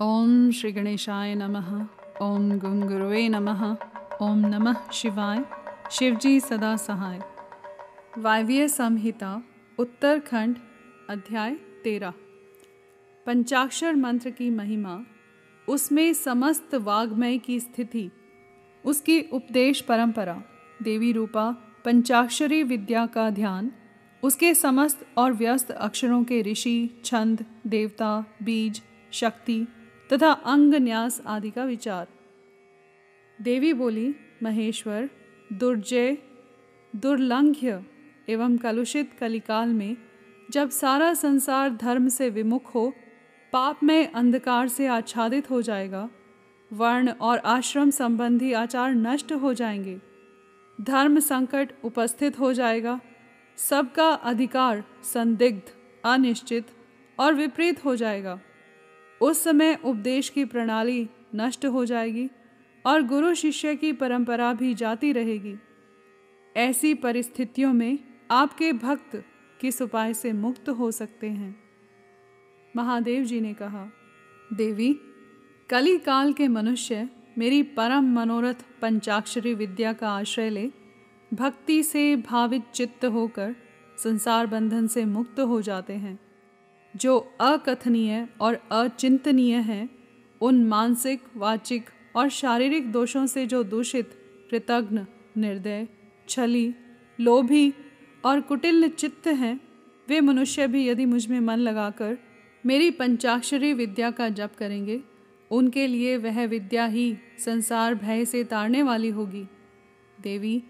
ओम श्री गणेशाय नमः। ओम गुंगुरुवे नमः। ओम नमः शिवाय। शिवजी सदा सहाय। वायव्य संहिता, उत्तरखंड, अध्याय तेरह। पंचाक्षर मंत्र की महिमा, उसमें समस्त वाग्मय की स्थिति, उसकी उपदेश परंपरा, देवी रूपा, पंचाक्षरी विद्या का ध्यान, उसके समस्त और व्यस्त अक्षरों के ऋषि, छंद, देवता, बीज, शक्ति तथा अंग न्यास आदि का विचार। देवी बोली, महेश्वर, दुर्जय, दुर्लंघ्य एवं कलुषित कलिकाल में जब सारा संसार धर्म से विमुख हो पाप में अंधकार से आच्छादित हो जाएगा, वर्ण और आश्रम संबंधी आचार नष्ट हो जाएँगे, धर्म संकट उपस्थित हो जाएगा, सबका अधिकार संदिग्ध, अनिश्चित और विपरीत हो जाएगा। उस समय उपदेश की प्रणाली नष्ट हो जाएगी और गुरु शिष्य की परंपरा भी जाती रहेगी। ऐसी परिस्थितियों में आपके भक्त किस उपाय से मुक्त हो सकते हैं? महादेव जी ने कहा, देवी, कली काल के मनुष्य मेरी परम मनोरथ पंचाक्षरी विद्या का आश्रय ले, भक्ति से भावित चित्त होकर संसार बंधन से मुक्त हो जाते हैं। जो अकथनीय और अचिंतनीय हैं, उन मानसिक, वाचिक और शारीरिक दोषों से जो दूषित, कृतघ्न, निर्दय, छली, लोभी और कुटिल चित्त हैं, वे मनुष्य भी यदि मुझमें मन लगाकर मेरी पंचाक्षरी विद्या का जप करेंगे, उनके लिए वह विद्या ही संसार भय से तारने वाली होगी। देवी,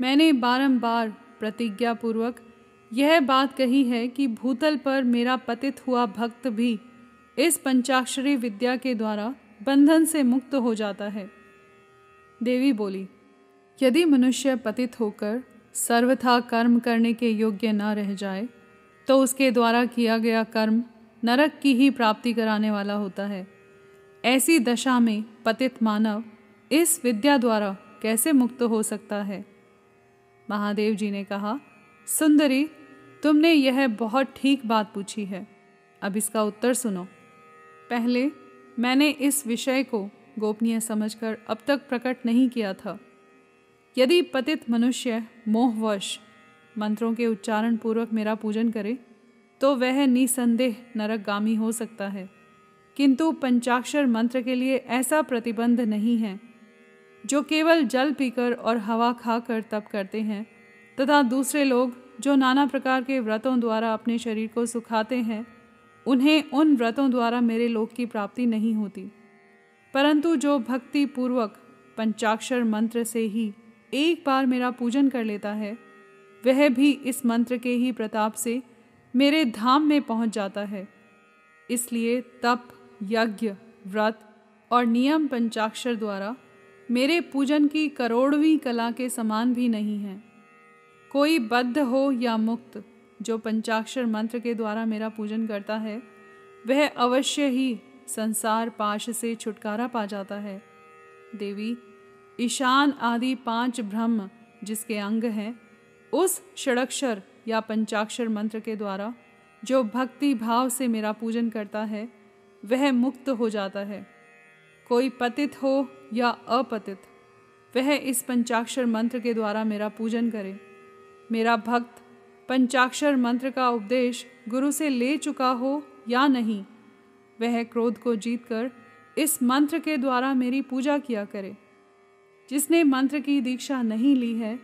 मैंने बारंबार प्रतिज्ञापूर्वक यह बात कही है कि भूतल पर मेरा पतित हुआ भक्त भी इस पंचाक्षरी विद्या के द्वारा बंधन से मुक्त हो जाता है। देवी बोली, यदि मनुष्य पतित होकर सर्वथा कर्म करने के योग्य न रह जाए तो उसके द्वारा किया गया कर्म नरक की ही प्राप्ति कराने वाला होता है। ऐसी दशा में पतित मानव इस विद्या द्वारा कैसे मुक्त हो सकता है? महादेव जी ने कहा, सुंदरी तुमने यह बहुत ठीक बात पूछी है। अब इसका उत्तर सुनो। पहले, मैंने इस विषय को गोपनीय समझकर अब तक प्रकट नहीं किया था। यदि पतित मनुष्य मोहवश मंत्रों के उच्चारण पूर्वक मेरा पूजन करे तो वह निसंदेह नरकगामी हो सकता है। किंतु पंचाक्षर मंत्र के लिए ऐसा प्रतिबंध नहीं है, जो केवल जल पीकर और हवा खाकर तप करते हैं, तथा दूसरे लोग जो नाना प्रकार के व्रतों द्वारा अपने शरीर को सुखाते हैं, उन्हें उन व्रतों द्वारा मेरे लोक की प्राप्ति नहीं होती। परंतु जो भक्ति पूर्वक पंचाक्षर मंत्र से ही एक बार मेरा पूजन कर लेता है, वह भी इस मंत्र के ही प्रताप से मेरे धाम में पहुँच जाता है। इसलिए तप, यज्ञ, व्रत और नियम पंचाक्षर द्वारा मेरे पूजन की करोड़वीं कला के समान भी नहीं है। कोई बद्ध हो या मुक्त, जो पंचाक्षर मंत्र के द्वारा मेरा पूजन करता है, वह अवश्य ही संसार पाश से छुटकारा पा जाता है। देवी, ईशान आदि पाँच ब्रह्म जिसके अंग हैं, उस षडक्षर या पंचाक्षर मंत्र के द्वारा जो भक्ति भाव से मेरा पूजन करता है, वह मुक्त हो जाता है। कोई पतित हो या अपतित, वह इस पंचाक्षर मंत्र के द्वारा मेरा पूजन करे। मेरा भक्त पंचाक्षर मंत्र का उपदेश गुरु से ले चुका हो या नहीं, वह क्रोध को जीतकर इस मंत्र के द्वारा मेरी पूजा किया करे। जिसने मंत्र की दीक्षा नहीं ली है,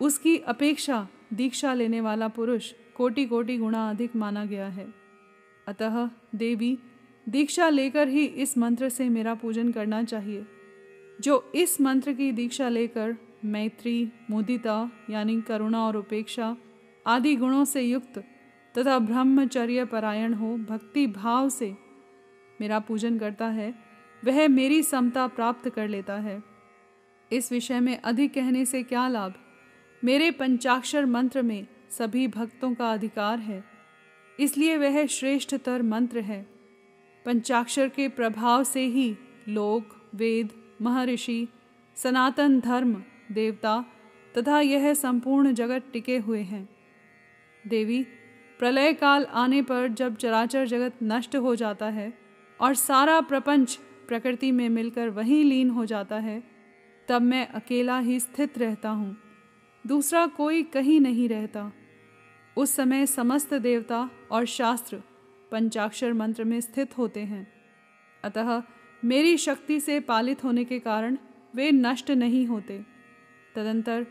उसकी अपेक्षा दीक्षा लेने वाला पुरुष कोटि कोटि गुणा अधिक माना गया है। अतः देवी, दीक्षा लेकर ही इस मंत्र से मेरा पूजन करना चाहिए। जो इस मंत्र की दीक्षा लेकर मैत्री, मुदिता, यानी करुणा और उपेक्षा आदि गुणों से युक्त तथा ब्रह्मचर्य परायण हो भक्ति भाव से मेरा पूजन करता है, वह मेरी समता प्राप्त कर लेता है। इस विषय में अधिक कहने से क्या लाभ? मेरे पंचाक्षर मंत्र में सभी भक्तों का अधिकार है, इसलिए वह श्रेष्ठतर मंत्र है। पंचाक्षर के प्रभाव से ही लोक, वेद, महर्षि, सनातन धर्म देवता तथा यह संपूर्ण जगत टिके हुए हैं। देवी, प्रलय काल आने पर जब चराचर जगत नष्ट हो जाता है और सारा प्रपंच प्रकृति में मिलकर वहीं लीन हो जाता है, तब मैं अकेला ही स्थित रहता हूँ। दूसरा कोई कहीं नहीं रहता। उस समय समस्त देवता और शास्त्र पंचाक्षर मंत्र में स्थित होते हैं। अतः मेरी शक्ति से पालित होने के कारण वे नष्ट नहीं होते। तदंतर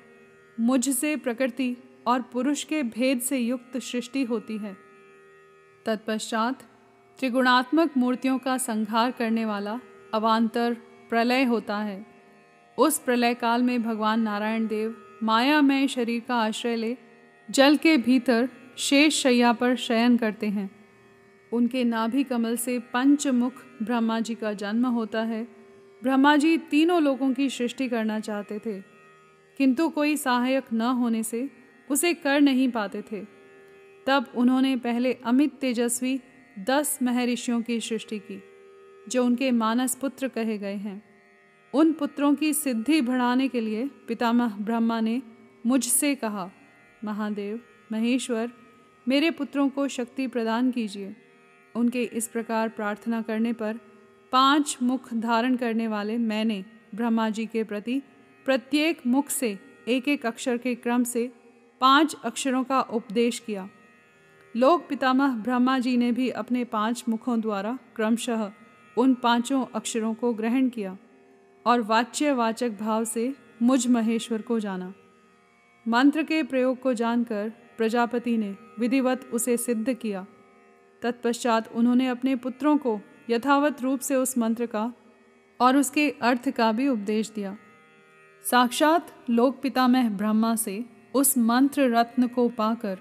मुझसे प्रकृति और पुरुष के भेद से युक्त सृष्टि होती है। तत्पश्चात त्रिगुणात्मक मूर्तियों का संहार करने वाला अवान्तर प्रलय होता है। उस प्रलय काल में भगवान नारायण देव मायामय शरीर का आश्रय ले जल के भीतर शेष शैया पर शयन करते हैं। उनके नाभि कमल से पंचमुख ब्रह्मा जी का जन्म होता है। ब्रह्मा जी तीनों लोगों की सृष्टि करना चाहते थे। किंतु कोई सहायक न होने से उसे कर नहीं पाते थे। तब उन्होंने पहले अमित तेजस्वी दस महर्षियों की सृष्टि की, जो उनके मानस पुत्र कहे गए हैं। उन पुत्रों की सिद्धि बढ़ाने के लिए पितामह ब्रह्मा ने मुझसे कहा, महादेव, महेश्वर, मेरे पुत्रों को शक्ति प्रदान कीजिए। उनके इस प्रकार प्रार्थना करने पर पाँच मुख धारण करने वाले मैंने ब्रह्मा जी के प्रति प्रत्येक मुख से एक एक अक्षर के क्रम से पाँच अक्षरों का उपदेश किया। लोक पितामह ब्रह्मा जी ने भी अपने पाँच मुखों द्वारा क्रमशः उन पाँचों अक्षरों को ग्रहण किया और वाच्यवाचक भाव से मुझ महेश्वर को जाना। मंत्र के प्रयोग को जानकर प्रजापति ने विधिवत उसे सिद्ध किया। तत्पश्चात उन्होंने अपने पुत्रों को यथावत रूप से उस मंत्र का और उसके अर्थ का भी उपदेश दिया। साक्षात लोक पितामह ब्रह्मा से उस मंत्र रत्न को पाकर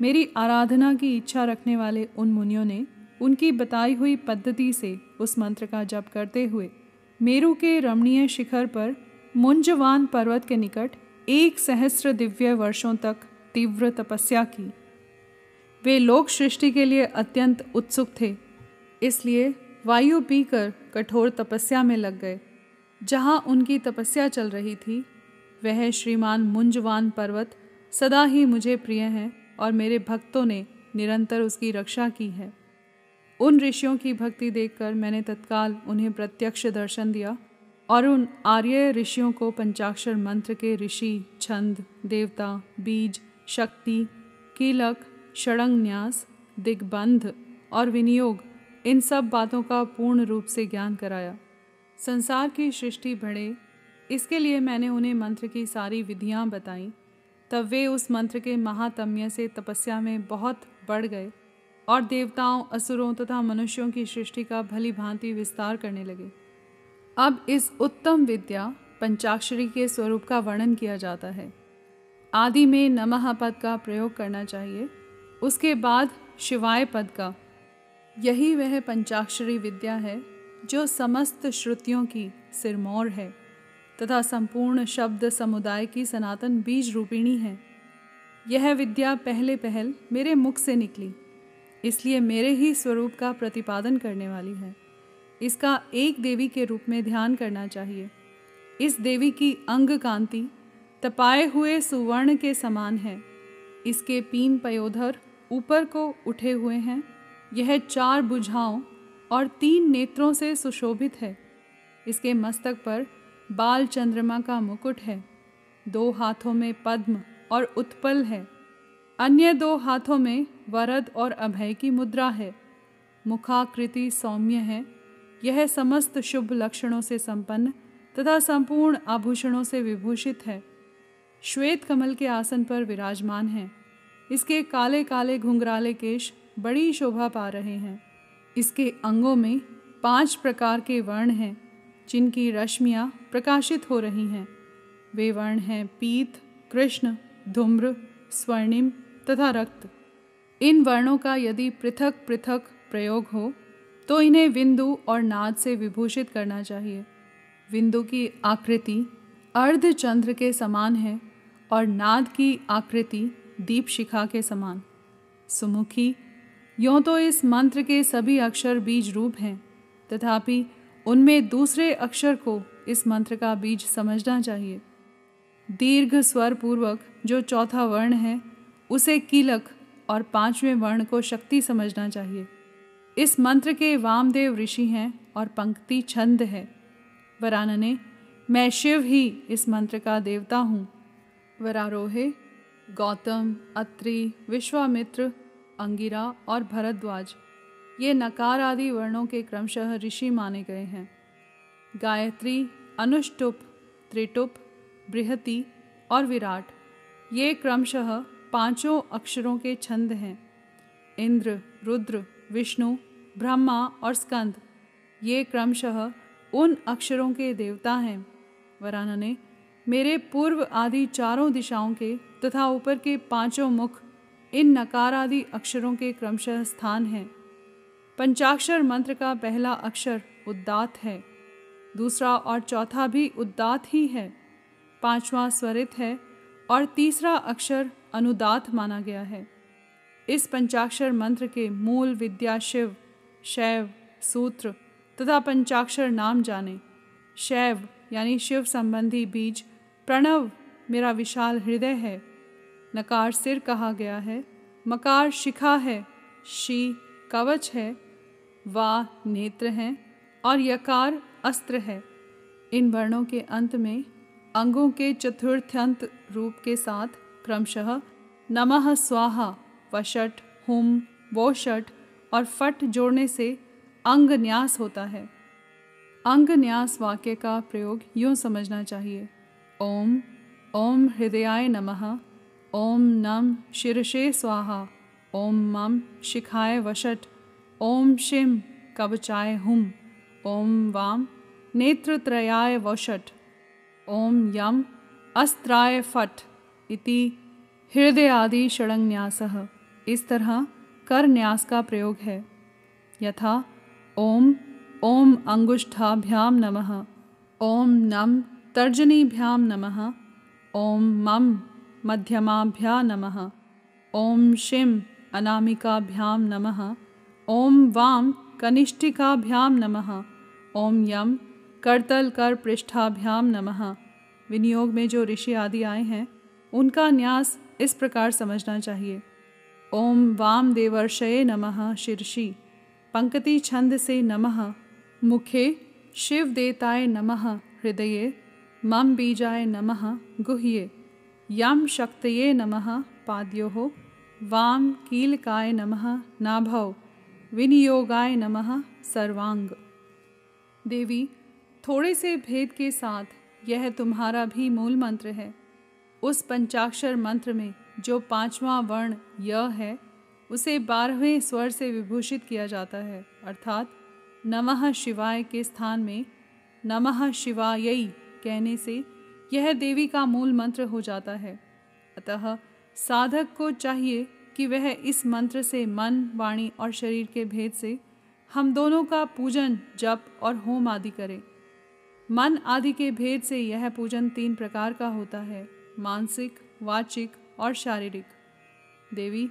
मेरी आराधना की इच्छा रखने वाले उन मुनियों ने उनकी बताई हुई पद्धति से उस मंत्र का जप करते हुए मेरू के रमणीय शिखर पर मुंजवान पर्वत के निकट एक सहस्र दिव्य वर्षों तक तीव्र तपस्या की। वे लोक सृष्टि के लिए अत्यंत उत्सुक थे, इसलिए वायु पीकर कठोर तपस्या में लग गए। जहाँ उनकी तपस्या चल रही थी, वह श्रीमान मुंजवान पर्वत सदा ही मुझे प्रिय है और मेरे भक्तों ने निरंतर उसकी रक्षा की है। उन ऋषियों की भक्ति देखकर मैंने तत्काल उन्हें प्रत्यक्ष दर्शन दिया और उन आर्य ऋषियों को पंचाक्षर मंत्र के ऋषि, छंद, देवता, बीज, शक्ति, कीलक, षडंग न्यास, दिग्बंध और विनियोग इन सब बातों का पूर्ण रूप से ज्ञान कराया। संसार की सृष्टि बढ़े, इसके लिए मैंने उन्हें मंत्र की सारी विधियाँ बताईं। तब वे उस मंत्र के महातम्य से तपस्या में बहुत बढ़ गए और देवताओं, असुरों तथा मनुष्यों की सृष्टि का भली भांति विस्तार करने लगे। अब इस उत्तम विद्या पंचाक्षरी के स्वरूप का वर्णन किया जाता है। आदि में नमः पद का प्रयोग करना चाहिए। उसके बाद शिवाय पद का। यही वह पंचाक्षरी विद्या है जो समस्त श्रुतियों की सिरमौर है, तथा संपूर्ण शब्द समुदाय की सनातन बीज रूपिणी है। यह विद्या पहले पहल मेरे मुख से निकली, इसलिए मेरे ही स्वरूप का प्रतिपादन करने वाली है। इसका एक देवी के रूप में ध्यान करना चाहिए। इस देवी की अंग कांति तपाए हुए सुवर्ण के समान है। इसके पीन पयोधर ऊपर को उठे हुए हैं। यह चार बुझाओं और तीन नेत्रों से सुशोभित है। इसके मस्तक पर बाल चंद्रमा का मुकुट है। दो हाथों में पद्म और उत्पल है। अन्य दो हाथों में वरद और अभय की मुद्रा है। मुखाकृति सौम्य है। यह समस्त शुभ लक्षणों से संपन्न तथा संपूर्ण आभूषणों से विभूषित है। श्वेत कमल के आसन पर विराजमान है। इसके काले काले घुंघराले केश बड़ी शोभा पा रहे हैं। इसके अंगों में पाँच प्रकार के वर्ण हैं, जिनकी रश्मियाँ प्रकाशित हो रही हैं। वे वर्ण हैं पीत, कृष्ण, धूम्र, स्वर्णिम तथा रक्त। इन वर्णों का यदि पृथक पृथक प्रयोग हो तो इन्हें विंदु और नाद से विभूषित करना चाहिए। विंदु की आकृति अर्ध चंद्र के समान है और नाद की आकृति दीप शिखा के समान। सुमुखी यों तो इस मंत्र के सभी अक्षर बीज रूप हैं, तथापि उनमें दूसरे अक्षर को इस मंत्र का बीज समझना चाहिए। दीर्घ स्वर पूर्वक जो चौथा वर्ण है, उसे कीलक और पाँचवें वर्ण को शक्ति समझना चाहिए। इस मंत्र के वामदेव ऋषि हैं और पंक्ति छंद है। वरानने, मैं शिव ही इस मंत्र का देवता हूँ। वरारोहे, गौतम, अत्रि, विश्वामित्र अंगिरा और भरद्वाज, ये नकार आदि वर्णों के क्रमशः ऋषि माने गए हैं। गायत्री, अनुष्टुप, त्रिटुप, बृहति और विराट, ये क्रमशः पाँचों अक्षरों के छंद हैं। इंद्र, रुद्र, विष्णु, ब्रह्मा और स्कंद, ये क्रमशः उन अक्षरों के देवता हैं। वरानने, मेरे पूर्व आदि चारों दिशाओं के तथा ऊपर के पाँचों मुख इन नकार आदि अक्षरों के क्रमशः स्थान हैं। पंचाक्षर मंत्र का पहला अक्षर उद्दात है। दूसरा और चौथा भी उद्दात ही है। पांचवा स्वरित है और तीसरा अक्षर अनुदात माना गया है। इस पंचाक्षर मंत्र के मूल विद्या शिव, शैव, सूत्र तथा पंचाक्षर नाम जाने। शैव यानी शिव संबंधी बीज, प्रणव मेरा विशाल हृदय है। नकार सिर कहा गया है। मकार शिखा है, शी कवच है, वा नेत्र हैं और यकार अस्त्र है। इन वर्णों के अंत में अंगों के चतुर्थ्यंत रूप के साथ क्रमशः नमः स्वाहा वशट हुम, वोषट और फट जोड़ने से अंग न्यास होता है। अंग न्यास वाक्य का प्रयोग यूँ समझना चाहिए। ओम ओम हृदयाय नमः। ओम नम शिरशे स्वाहा, ओम मम शिखाय वशट ओम शिम कवचाय हुम, ओम वाम नेत्रत्रयाय वशट ओम यम अस्त्राय फट इति हृदय आदि षडंन्यास। इस तरह कर न्यास का प्रयोग है। यथा ओम ओम अंगुष्ठाभ्याम नमः, ओम नम तर्जनीभ्याम नमः, ओम मम मध्यमाभ्या नमः ओम शिम अनामिकाभ्याम नमः। ओम वाम कनिष्ठिकाभ्याम नमः। ओम यम करतल कर पृष्ठाभ्याम नमः। विनियोग में जो ऋषि आदि आए हैं, उनका न्यास इस प्रकार समझना चाहिए। ओम वाम देवर्षये नमः शीर्षि। पंक्ति छंद से नमः। मुखे शिव देताय नमः। हृदये मम बीजाय नमः। गुह्ये यम शक्तये नमः पाद्यो, वाम कीलकाय नमः नाभव विनियोगाय नमः सर्वांग। देवी, थोड़े से भेद के साथ यह तुम्हारा भी मूल मंत्र है। उस पंचाक्षर मंत्र में जो पांचवा वर्ण य है, उसे बारहवें स्वर से विभूषित किया जाता है, अर्थात नमः शिवाय के स्थान में नमः शिवायई कहने से यह देवी का मूल मंत्र हो जाता है। अतः साधक को चाहिए कि वह इस मंत्र से मन, वाणी और शरीर के भेद से हम दोनों का पूजन, जप और होम आदि करे। मन आदि के भेद से यह पूजन तीन प्रकार का होता है, मानसिक, वाचिक और शारीरिक। देवी,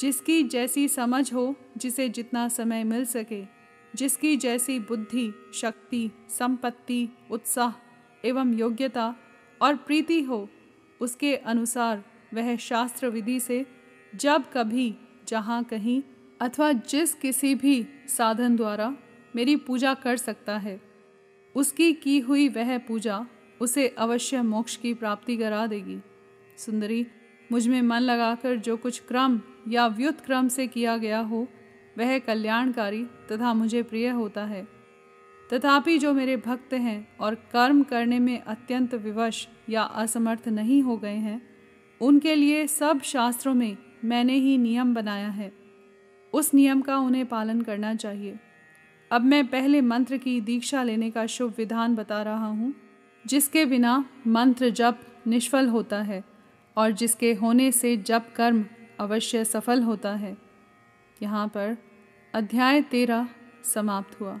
जिसकी जैसी समझ हो, जिसे जितना समय मिल सके, जिसकी जैसी बुद्धि, शक्ति, संपत्ति, उत्साह एवं योग्यता और प्रीति हो, उसके अनुसार वह शास्त्र विधि से जब कभी जहाँ कहीं अथवा जिस किसी भी साधन द्वारा मेरी पूजा कर सकता है, उसकी की हुई वह पूजा उसे अवश्य मोक्ष की प्राप्ति करा देगी। सुंदरी, मुझमें मन लगाकर जो कुछ क्रम या व्युत क्रम से किया गया हो, वह कल्याणकारी तथा मुझे प्रिय होता है। तथापि जो मेरे भक्त हैं और कर्म करने में अत्यंत विवश या असमर्थ नहीं हो गए हैं, उनके लिए सब शास्त्रों में मैंने ही नियम बनाया है। उस नियम का उन्हें पालन करना चाहिए। अब मैं पहले मंत्र की दीक्षा लेने का शुभ विधान बता रहा हूँ, जिसके बिना मंत्र जप निष्फल होता है और जिसके होने से जप कर्म अवश्य सफल होता है। यहाँ पर अध्याय तेरह समाप्त हुआ।